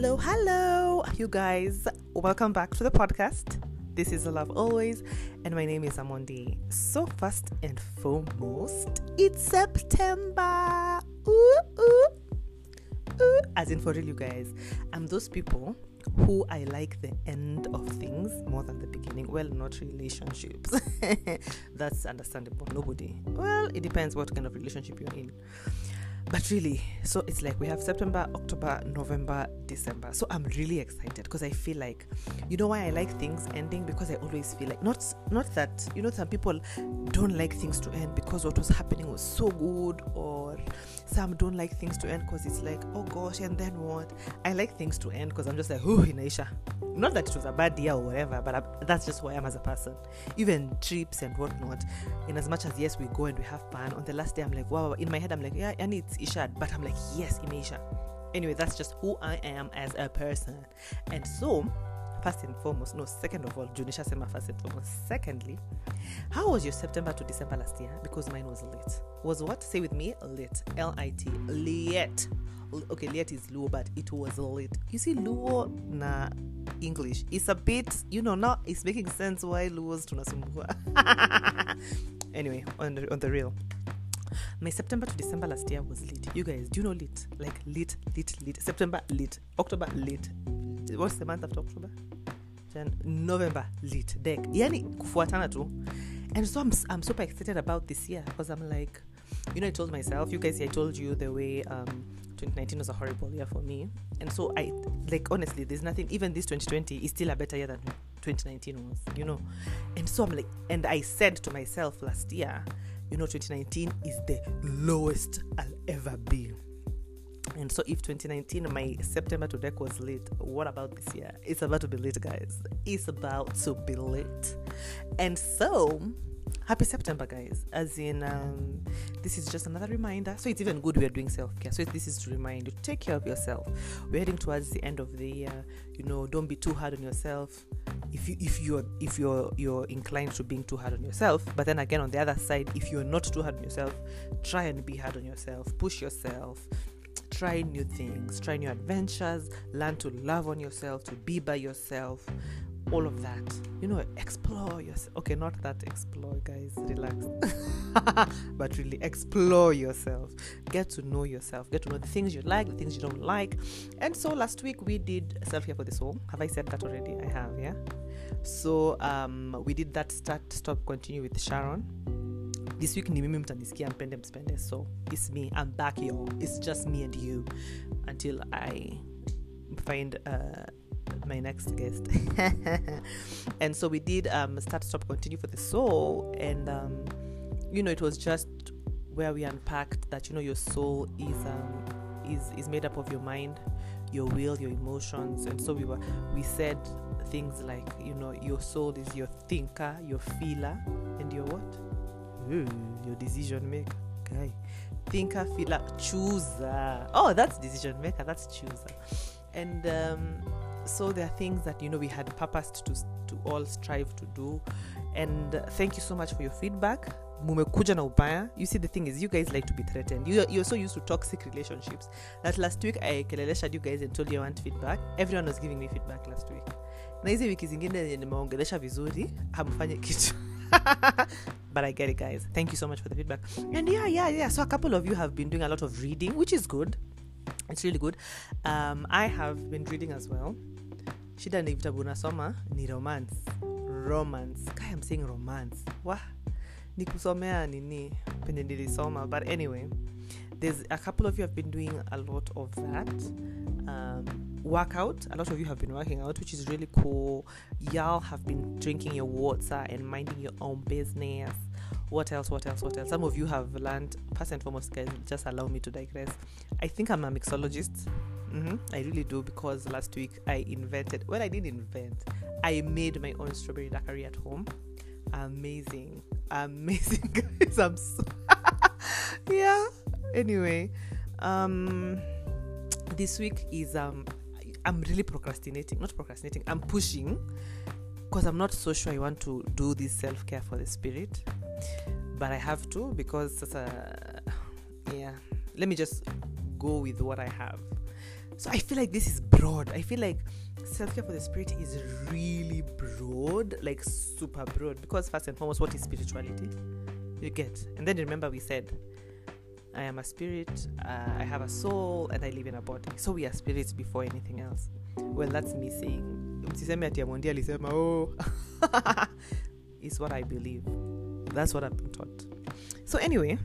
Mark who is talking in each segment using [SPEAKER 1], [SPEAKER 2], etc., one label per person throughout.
[SPEAKER 1] Hello, hello, you guys. Welcome back to the podcast. This is Love Always, and my name is Amondi. So, first and foremost, it's September. Ooh, ooh, ooh. As in, for real, you guys, I'm those people who I like the end of things more than the beginning. Well, not relationships. That's understandable. Nobody. Well, it depends what kind of relationship you're in but really so it's like we have september october november december. So i'm really excited because i feel like you know why i like things ending? Because i always feel like not not that you know some people don't like things to end because what was happening was so good or some don't like things to end because it's like oh gosh and then what? I like things to end because i'm just like oh inaisha. Not that it was a bad year or whatever but I, that's just who i am as a person. Even trips and whatnot in as much as yes we go and we have fun on the last day i'm like wow in my head i'm like yeah and it's ishad but i'm like yes imeisha anyway that's just who i am as a person. And so first and foremost no second of all junisha sema first and foremost. Secondly how was your september to december last year? Because mine was lit was what? Say with me lit l-i-t lit okay lit is luo but it was lit you see luo na english. It's a bit you know now it's making sense why luos tunasumbua anyway on the, on the real my September to December last year was lit. You guys, do you know lit? Like lit, lit, lit. September lit. October lit. What's the month after October? Jan- November lit. Deck. Yani kufuatana tu. And so I'm, I'm super excited about this year because I'm like, you know, I told myself, you guys, I told you the way um, 2019 was a horrible year for me. And so I, like, honestly, there's nothing, even this 2020 is still a better year than 2019 was, you know. And so I'm like, and I said to myself last year, you know 2019 is the lowest I'll ever be. And so if 2019 my September to deck was lit, what about this year? It's about to be lit, guys. It's about to be lit. And so happy September, guys. As in um, this is just another reminder. So it's even good we are doing self-care. So this is to remind you, take care of yourself. We're heading towards the end of the year. You know, don't be too hard on yourself if you if you're if you're you're inclined to being too hard on yourself but then again on the other side if you're not too hard on yourself try and be hard on yourself push yourself try new things try new adventures learn to love on yourself to be by yourself all of that you know explore yourself okay not that explore guys relax. But really explore yourself. Get to know yourself. Get to know the things you like the things you don't like. And so last week we did self-care for the soul. Have i said that already? I have yeah? So um we did that start stop continue with sharon. This week ni mimi mtanisikia mpende mspende so it's me. I'm back yo it's just me and you. Until i find uh my next guest. And so we did um start stop continue for the soul. And um you know it was just where we unpacked that you know your soul is um is is made up of your mind your will your emotions. And so we were we said things like you know your soul is your thinker your feeler and your what? Ooh, your decision maker. Guy thinker feeler chooser. Oh that's decision maker. That's chooser. And um so there are things that you know we had purposed to to all strive to do. And uh, thank you so much for your feedback. Mumekuja na ubaya. You see the thing is you guys like to be threatened. You, you're so used to toxic relationships that last week i keleleshed you guys and told you i want feedback. Everyone was giving me feedback last week. Na hizi wiki zingine nimeongelesha vizuri hamfanye kitu. But i get it guys. Thank you so much for the feedback. And yeah yeah yeah. So a couple of you have been doing a lot of reading which is good. It's really good. Um, i have been reading as well shida ni vitabu nasoma ni romance. Romance. I am saying romance. Wa ni kusomea nini? Penye nilisoma. But anyway there's a couple of you have been doing a lot of that. Um, workout. A lot of you have been working out which is really cool. Y'all have been drinking your water and minding your own business what else what else what else? Some of you have learned first and foremost guys just allow me to digress. I think i'm a mixologist. Hmm i really do because last week i invented well i didn't invent. I made my own strawberry daiquiri at home. Amazing. Amazing guys. I'm so yeah. Anyway um this week is um i'm really procrastinating. Not procrastinating i'm pushing because i'm not so sure i want to do this self-care for the spirit but i have to because uh, yeah let me just go with what i have so i feel like this is broad. I feel like self care for the spirit is really broad, like super broad. Because first and foremost, what is spirituality? You get, and then remember we said, I am a spirit, uh, I have a soul, and I live in a body. So we are spirits before anything else. Well, that's me saying. Alisema oh, what I believe. That's what I've been taught. So anyway,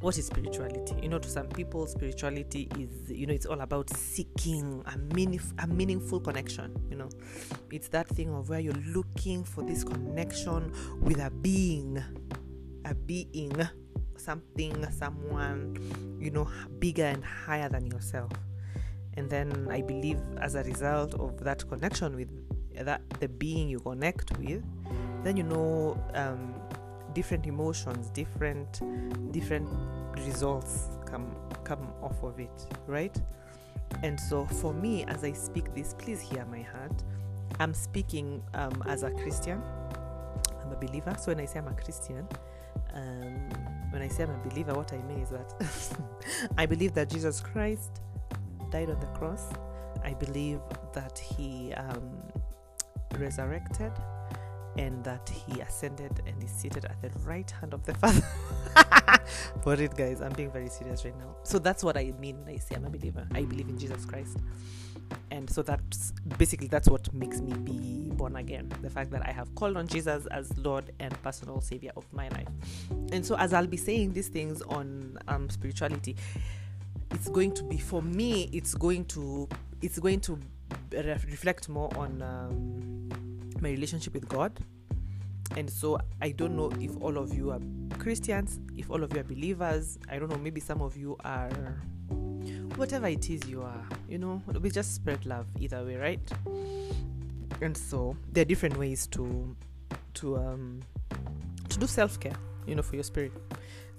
[SPEAKER 1] what is spirituality? You know to some people spirituality is you know it's all about seeking a, meaning, a meaningful connection you know. It's that thing of where you're looking for this connection with a being a being something someone you know bigger and higher than yourself. And then i believe as a result of that connection with that the being you connect with then you know um, different emotions different different results come come off of it right? And so for me as i speak this please hear my heart. I'm speaking um, as a christian. I'm a believer. So when i say i'm a christian um, when i say i'm a believer what i mean is that i believe that jesus christ died on the cross. I believe that he um, resurrected and that he ascended and is seated at the right hand of the Father. For it, guys, I'm being very serious right now. So that's what I mean when I say I'm a believer. I believe in Jesus Christ. And so that's basically that's what makes me be born again. The fact that I have called on Jesus as Lord and personal Savior of my life. And so as I'll be saying these things on um, spirituality, it's going to be for me. It's going to it's going to reflect more on. Um, my relationship with God. And so I don't know if all of you are Christians, if all of you are believers. I don't know, maybe some of you are whatever it is you are, you know, we just spread love either way, right? And so there are different ways to to um to do self-care, you know, for your spirit.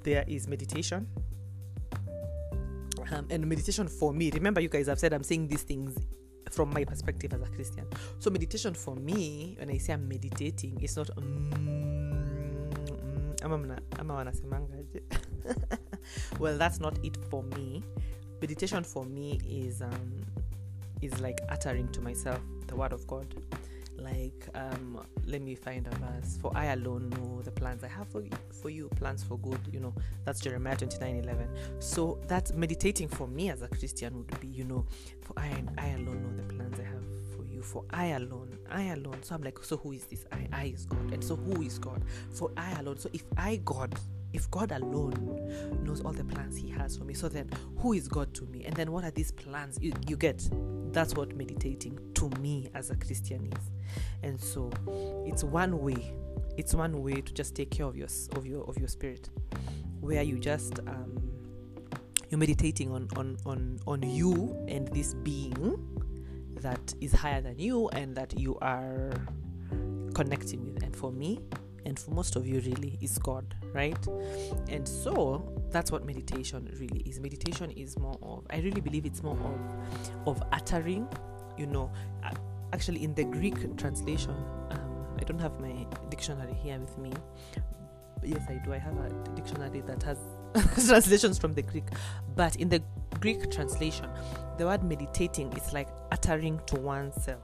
[SPEAKER 1] There is meditation. Um, and meditation for me, remember you guys have said I'm saying these things from my perspective as a Christian. So meditation for me, when I say I'm meditating, it's not well that's not it for me. Meditation for me is um is like uttering to myself the word of god like um let me find a verse. For i alone know the plans i have for you, for you plans for good you know. That's jeremiah 29 11 so that meditating for me as a christian would be you know for i i alone know the plans i have for you. For i alone i alone. So i'm like so who is this? I i is god. And so who is god? For i alone. So if i god if God alone knows all the plans He has for me, so then who is God to me? And then what are these plans? You, you get that's what meditating to me as a Christian is. And so it's one way, it's one way to just take care of your of your of your spirit, where you just um, you're meditating on on on on you and this being that is higher than you and that you are connecting with. And for me, and for most of you really is god right? And so that's what meditation really is. Meditation is more of i really believe it's more of of uttering you know. Actually in the greek translation um, i don't have my dictionary here with me. Yes i do. I have a dictionary that has translations from the greek. But in the greek translation the word meditating is like uttering to oneself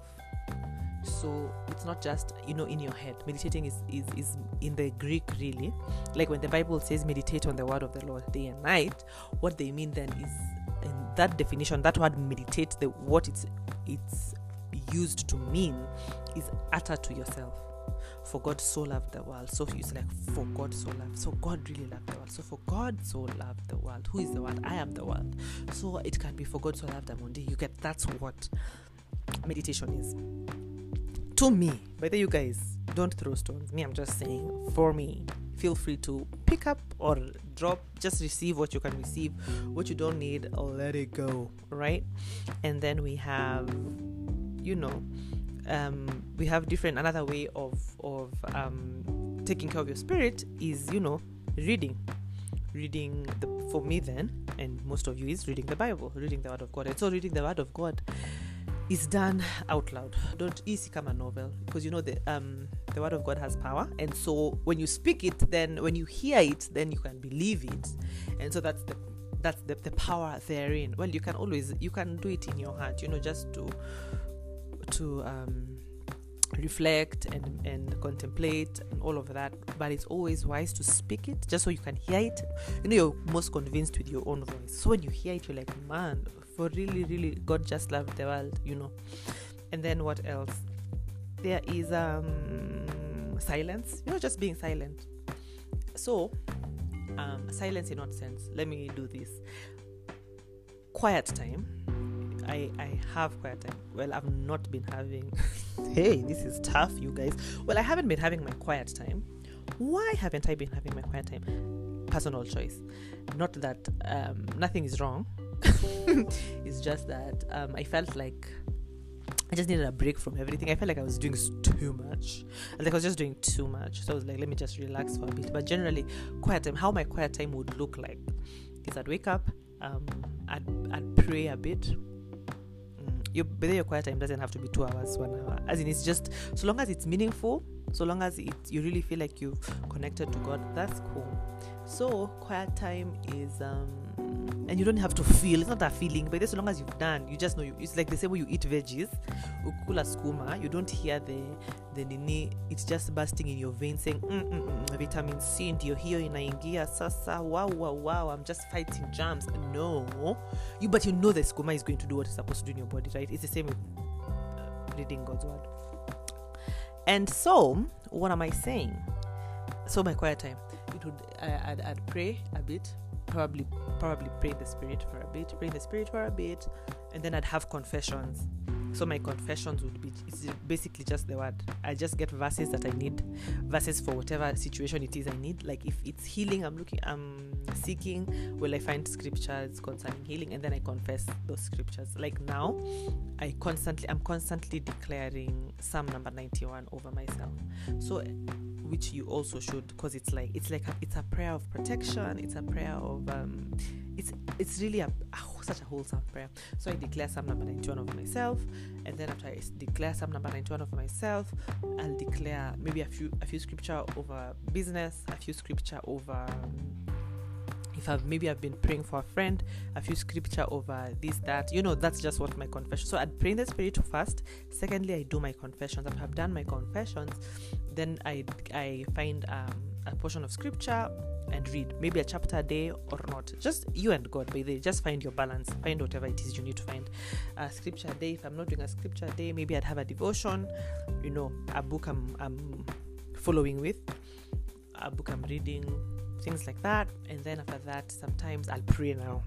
[SPEAKER 1] so it's not just you know in your head meditating is, is is in the greek really like when the bible says meditate on the word of the lord day and night what they mean then is in that definition that word meditate the what it's it's used to mean is utter to yourself for God so loved the world. So it's like for God so loved. So God really loved the world. So for God so loved the world. Who is the world? I am the world. So it can be for God so loved the Monday. You get that's what meditation is to me. But you guys don't throw stones. Me, I'm just saying for me. Feel free to pick up or drop, just receive what you can receive. What you don't need, let it go, right? And then we have, you know, um, we have different another way of of um, taking care of your spirit is you know reading reading the for me then and most of you is reading the bible reading the word of god and so reading the word of god is done out loud. Don't easy come a novel because you know the um the word of God has power, and so when you speak it, then when you hear it, then you can believe it, and so that's the that's the, the power therein. Well you can always you can do it in your heart you know just to to um reflect and, and contemplate and all of that. But it's always wise to speak it just so you can hear it. You know you're most convinced with your own voice. So when you hear it you're like man for really really god just loved the world you know and then what else there is um silence you know just being silent so um silence in what sense let me do this quiet time I, I have quiet time. Well, I've not been having. hey, this is tough, you guys. Well, I haven't been having my quiet time. Why haven't I been having my quiet time? Personal choice. Not that um, nothing is wrong. it's just that um, I felt like I just needed a break from everything. I felt like I was doing too much. Like I was just doing too much. So I was like, let me just relax for a bit. But generally, quiet time, how my quiet time would look like is I'd wake up, um, I'd, I'd pray a bit, your whether your quiet time doesn't have to be two hours, one hour. As in, it's just so long as it's meaningful, so long as it you really feel like you've connected to God, that's cool. So quiet time is um and you don't have to feel it's not that feeling, but as long as you've done, you just know you, it's like the same way you eat veggies, ukula skuma, you don't hear the the nini, it's just bursting in your veins saying mm, mm, mm, vitamin C ndio hiyo inaingia sasa wow wow wow I'm just fighting germs. No. You but you know the skuma is going to do what it's supposed to do in your body, right? It's the same with uh, reading God's word. And so, what am I saying? So my quiet time, it would I, I'd, I'd pray a bit, probably probably pray the spirit for a bit, pray the spirit for a bit, and then I'd have confessions. So my confessions would be it's basically just the word. I just get verses that I need, verses for whatever situation it is I need. Like if it's healing, I'm looking, I'm seeking. Will I find scriptures concerning healing, and then I confess those scriptures. Like now, I constantly, I'm constantly declaring Psalm number 91 over myself. So which you also should because it's like it's like a, it's a prayer of protection it's a prayer of um it's it's really a, such a wholesome prayer. So i declare psalm number 91 over myself and then after i declare psalm number 91 over myself i'll declare maybe a few a few scripture over business a few scripture over um, if I've maybe I've been praying for a friend, a few scripture over this, that, you know, that's just what my confession. So I'd pray in the spirit first. Secondly, I do my confessions. After I've done my confessions, then I I find um, a portion of scripture and read maybe a chapter a day or not. Just you and God, by the just find your balance. Find whatever it is you need to find. A scripture a day. If I'm not doing a scripture a day, maybe I'd have a devotion. You know, a book I'm I'm following with, a book I'm reading things like that. And then after that, sometimes I'll pray now.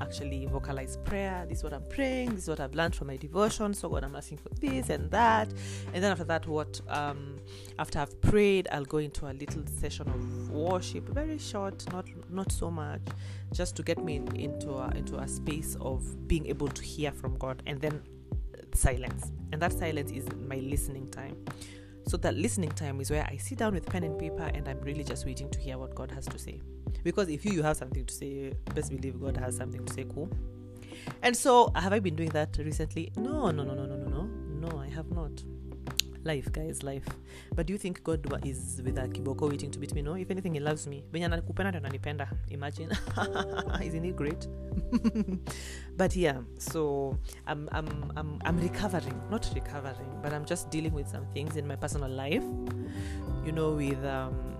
[SPEAKER 1] Actually, vocalize prayer. This is what I'm praying. This is what I've learned from my devotion. So, God, I'm asking for this and that. And then after that, what? Um, after I've prayed, I'll go into a little session of worship, very short, not not so much, just to get me in, into a, into a space of being able to hear from God. And then silence. And that silence is my listening time. So that listening time is where I sit down with pen and paper and I'm really just waiting to hear what God has to say. Because if you you have something to say, best believe God has something to say. Cool. And so have I been doing that recently? No, no, no, no, no, no, no. No, I have not life guys life. But do you think god is with a kiboko waiting to beat me? No if anything he loves me. Venye anakupenda ndo ananipenda imagine. Isn't he great? But yeah so I'm, I'm i'm i'm recovering. Not recovering but i'm just dealing with some things in my personal life. You know with um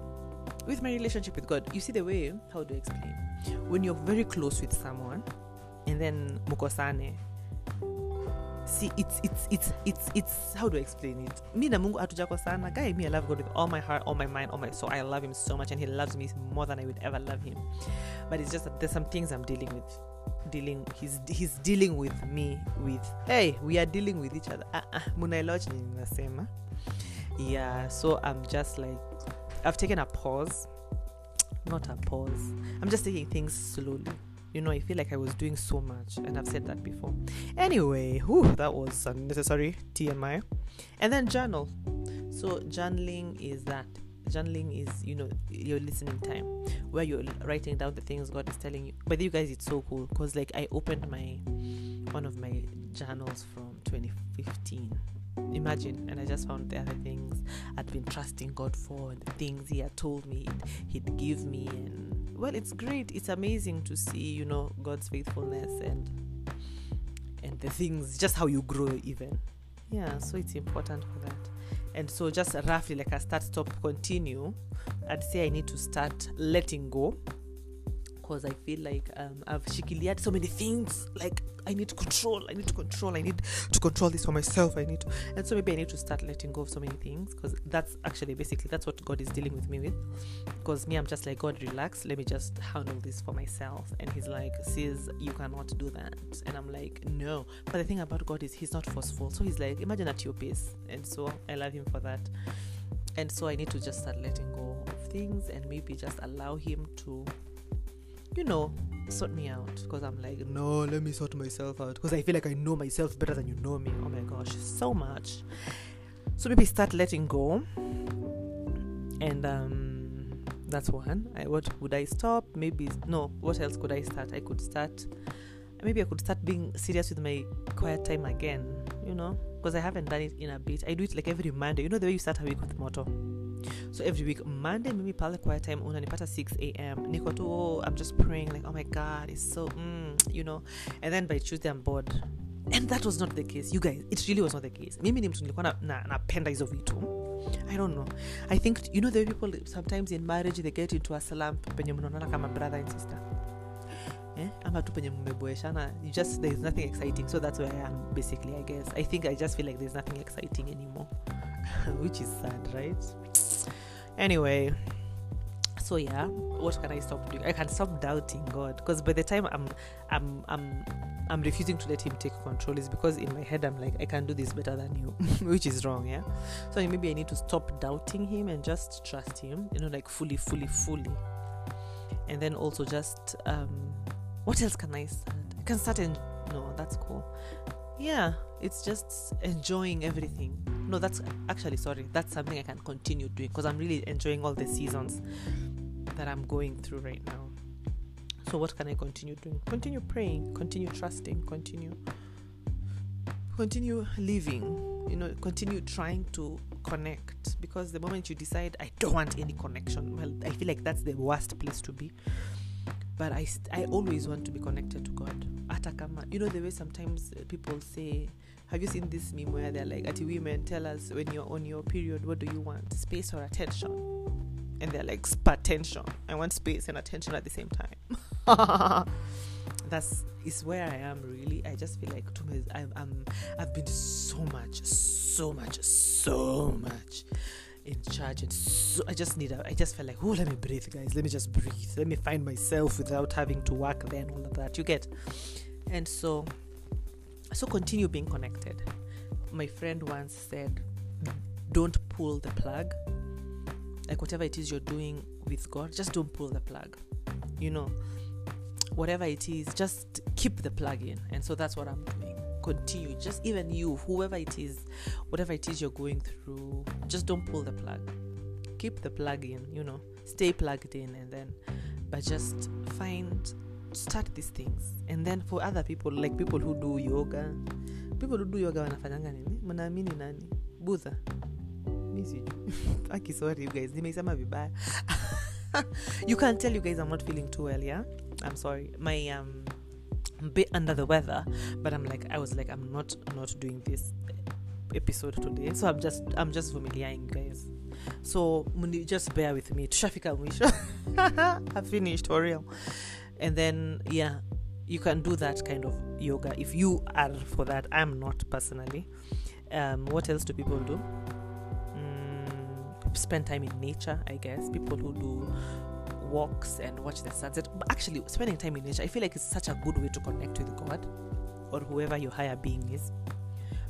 [SPEAKER 1] with my relationship with god. You see the way how do i explain? When you're very close with someone and then mukosane see it's it's it's it's it's how do I explain it? Mi na mungu hatujakosana guy me I love God with all my heart all my mind all my soul. I love him so much and he loves me more than I would ever love him. But it's just that there's some things I'm dealing with dealing he's he's dealing with me with hey we are dealing with each other. Uh, uh, chenye ninasema yeah so I'm just like I've taken a pause not a pause. I'm just taking things slowly you know, I feel like I was doing so much, and I've said that before. Anyway, whew, that was unnecessary TMI. And then journal. So, journaling is that journaling is you know your listening time where you're writing down the things god is telling you but you guys it's so cool because like i opened my one of my journals from 2015 imagine and i just found the other things. I'd been trusting god for the things he had told me he'd give me and well it's great. It's amazing to see you know god's faithfulness and and the things just how you grow even. Yeah so it's important for that. And so just roughly like a start stop continue. I'd say i need to start letting go because I feel like um, I've shikiliad so many things. Like I need to control. I need to control. I need to control this for myself. I need to, and so maybe I need to start letting go of so many things because that's actually basically that's what God is dealing with me with. Because me, I'm just like God, relax. Let me just handle this for myself. And He's like, sis, you cannot do that. And I'm like, no. But the thing about God is He's not forceful. So He's like, imagine at your pace. And so I love Him for that. And so I need to just start letting go of things and maybe just allow Him to you know, sort me out because I'm like, no, let me sort myself out because I feel like I know myself better than you know me. Oh my gosh, so much. So maybe start letting go, and um, that's one. I, what would I stop? Maybe no. What else could I start? I could start. Maybe I could start being serious with my quiet time again. You know, because I haven't done it in a bit. I do it like every Monday. You know the way you start a week with motto so every week monday mimi pale quiet time unanipata 6 am niko tu i'm just praying like oh my god it's so mm, you know. And then by tuesday i'm bored. And that was not the case. You guys it really was not the case. Mimi ni mtu nilikuwa napenda na, na hizo vitu. I don't know. I think you know the people sometimes in marriage they get into a slump penye mnaonana kama brother and sister. Eh? ama tu penye mmeboeshana. Just there's nothing exciting. So that's where i am basically i guess. I think i just feel like there's nothing exciting anymore. Which is sad right anyway so yeah what can i stop doing? I can stop doubting god because by the time i'm i'm i'm i'm refusing to let him take control is because in my head i'm like i can do this better than you which is wrong yeah? So maybe i need to stop doubting him and just trust him you know like fully fully fully. And then also just um what else can i start? I can start and no that's cool. Yeah it's just enjoying everything no that's actually sorry. That's something i can continue doing because i'm really enjoying all the seasons that i'm going through right now. So what can i continue doing? Continue praying continue trusting continue continue living you know continue trying to connect. Because the moment you decide i don't want any connection well i feel like that's the worst place to be. But i st- i always want to be connected to god. Atakama you know the way sometimes people say have you seen this meme where they're like, at women, tell us when you're on your period, what do you want? Space or attention? And they're like, attention. I want space and attention at the same time. That's is where I am really. I just feel like I'm, I'm I've been so much, so much, so much in charge and so I just need a, I just felt like oh let me breathe guys let me just breathe let me find myself without having to work there and all of that you get and so so continue being connected. My friend once said, Don't pull the plug. Like whatever it is you're doing with God, just don't pull the plug. You know, whatever it is, just keep the plug in. And so that's what I'm doing. Continue. Just even you, whoever it is, whatever it is you're going through, just don't pull the plug. Keep the plug in, you know, stay plugged in and then, but just find start these things. And then for other people like people who do yoga. People who do yoga wanafanyanga nini? Mnaamini nani? Budha. Mi sijui. Aki you guys. Nimeisema vibaya. You can tell you guys i'm not feeling too well yeah? I'm sorry. My um bit under the weather but i'm like i was like i'm not not doing this episode today. So i'm just i'm just vumiliaing guys. So just bear with me. Tushafika mwisho. I finished for real and then yeah you can do that kind of yoga. If you are for that i'm not personally. Um, what else do people do? Mm, spend time in nature i guess. People who do walks and watch the sunset but actually spending time in nature i feel like it's such a good way to connect with god or whoever your higher being is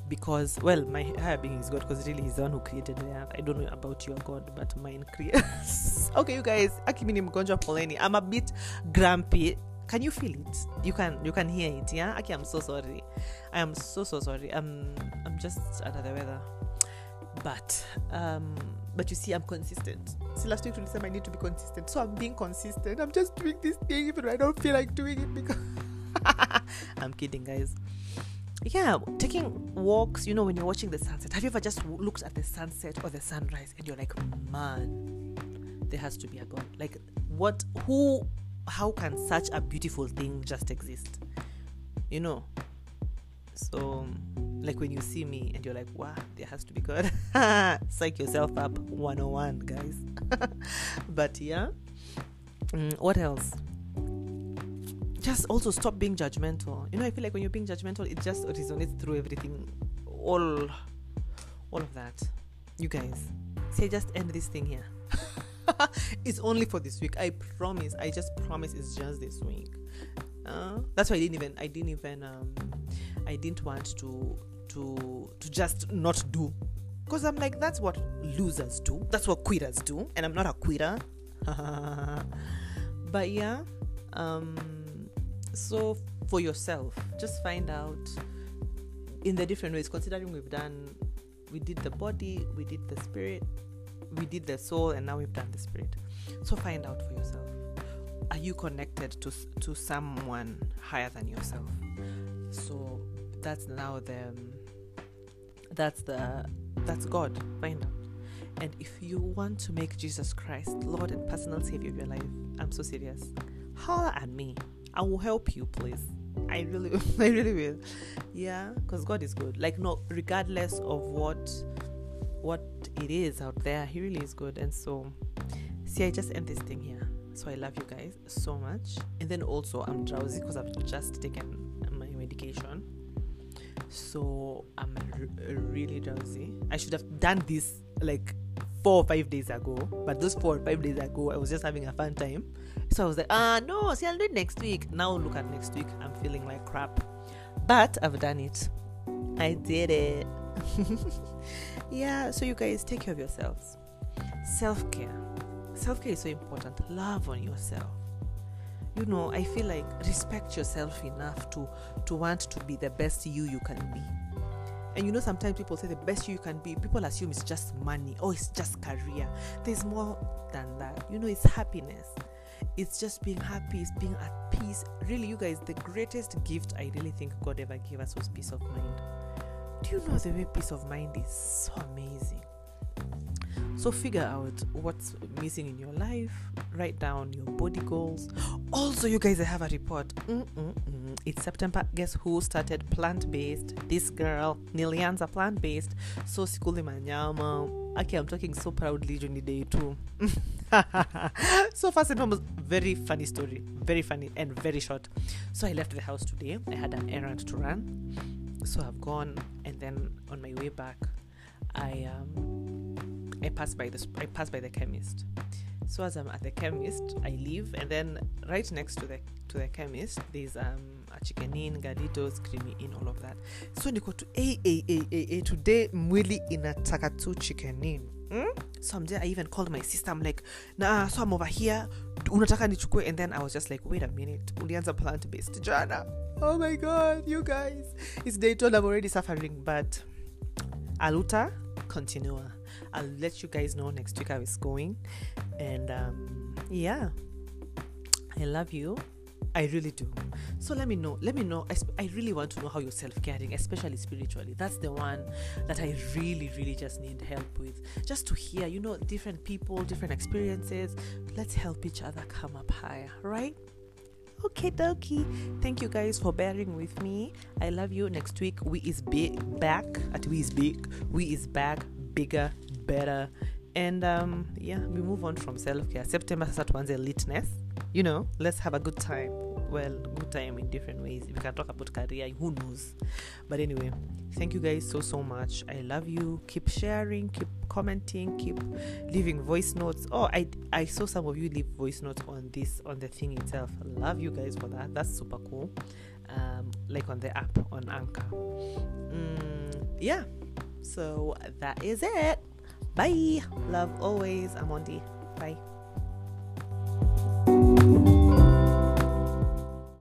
[SPEAKER 1] because well my higher being is god because really he's the one who created earth i don't know about your god but mine creates. Okay you guys akimini mgonjwa poleni. I'm a bit grumpy. Can you feel it? You can you can hear it yeah? Okay i'm so sorry. I am so so sorry. I'm i'm just under the weather. But um but you see i'm consistent. See last week tulisema i need to be consistent. So i'm being consistent. I'm just doing this thing even i don't feel like doing it because i'm kidding guys yeah, taking walks, you know, when you're watching the sunset, have you ever just looked at the sunset or the sunrise and you're like, man, there has to be a God? Like, what, who, how can such a beautiful thing just exist? You know? So, like when you see me and you're like, wow, there has to be God. Psych yourself up 101, guys. but yeah. Mm, what else? Just also stop being judgmental. You know, I feel like when you're being judgmental, it just resonates through everything, all, all of that. You guys, say just end this thing here. it's only for this week. I promise. I just promise. It's just this week. Uh, that's why I didn't even. I didn't even. Um, I didn't want to to to just not do, because I'm like that's what losers do. That's what quitters do, and I'm not a quitter. but yeah. Um, so for yourself, just find out in the different ways, considering we've done, we did the body, we did the spirit, we did the soul, and now we've done the spirit. So find out for yourself. Are you connected to to someone higher than yourself? So that's now the that's the that's God. Find out. And if you want to make Jesus Christ Lord and personal Savior of your life, I'm so serious. Holler at me. I will help you, please. I really, I really will. Yeah, because God is good. Like, no, regardless of what, what it is out there, He really is good. And so, see, I just end this thing here. So I love you guys so much. And then also, I'm drowsy because I've just taken my medication. So I'm r- really drowsy. I should have done this like four or five days ago, but those four or five days ago, I was just having a fun time. So I was like, ah, no, see, I'll do it next week. Now look at next week, I'm feeling like crap. But I've done it. I did it. yeah, so you guys take care of yourselves. Self care. Self care is so important. Love on yourself. You know, I feel like respect yourself enough to to want to be the best you you can be and you know, sometimes people say the best you can be, people assume it's just money or it's just career. There's more than that. You know, it's happiness. It's just being happy, it's being at peace. Really, you guys, the greatest gift I really think God ever gave us was peace of mind. Do you know the way peace of mind is so amazing? So figure out what's missing in your life. Write down your body goals. Also, you guys, I have a report. Mm-mm-mm. It's September. Guess who started plant based? This girl, Nilianza plant based. So sikuli manyama. Okay, I'm talking so proudly during the day too. so first and foremost, very funny story. Very funny and very short. So I left the house today. I had an errand to run. So I've gone and then on my way back, I um I pass by the I pass by the chemist. So as I'm at the chemist, I leave, and then right next to the to the chemist, there's um a Chicken Inn, Galito's, Creamy Inn, all of that. So niko to a a a a a today mwili inataka tu Chicken Inn. Mm? So I'm there. I even called my sister. I'm like, nah. So I'm over here. Unataka nichukue? And then I was just like, wait a minute. Ulianza plant based jana. Oh my god, you guys. It's day 12. I'm already suffering, but aluta continua. I'll let you guys know next week how it's going. And um, yeah, I love you. I really do. So let me know. Let me know. I, really want to know how you're self caring, especially spiritually. That's the one that I really, really just need help with. Just to hear, you know, different people, different experiences. Let's help each other come up higher, right? Okay, dokie. Thank you guys for bearing with me. I love you. Next week, we is big back. At we is big. We is back bigger, better. And um, yeah, we move on from self care. September sasa tuanze litness. You know, let's have a good time. Well, good time in different ways. We can talk about career, who knows? But anyway, thank you guys so so much. I love you. Keep sharing, keep commenting, keep leaving voice notes. Oh, I I saw some of you leave voice notes on this on the thing itself. Love you guys for that. That's super cool. Um, like on the app on Anchor. Mm, yeah. So that is it. Bye. Love always. Amondi. Bye.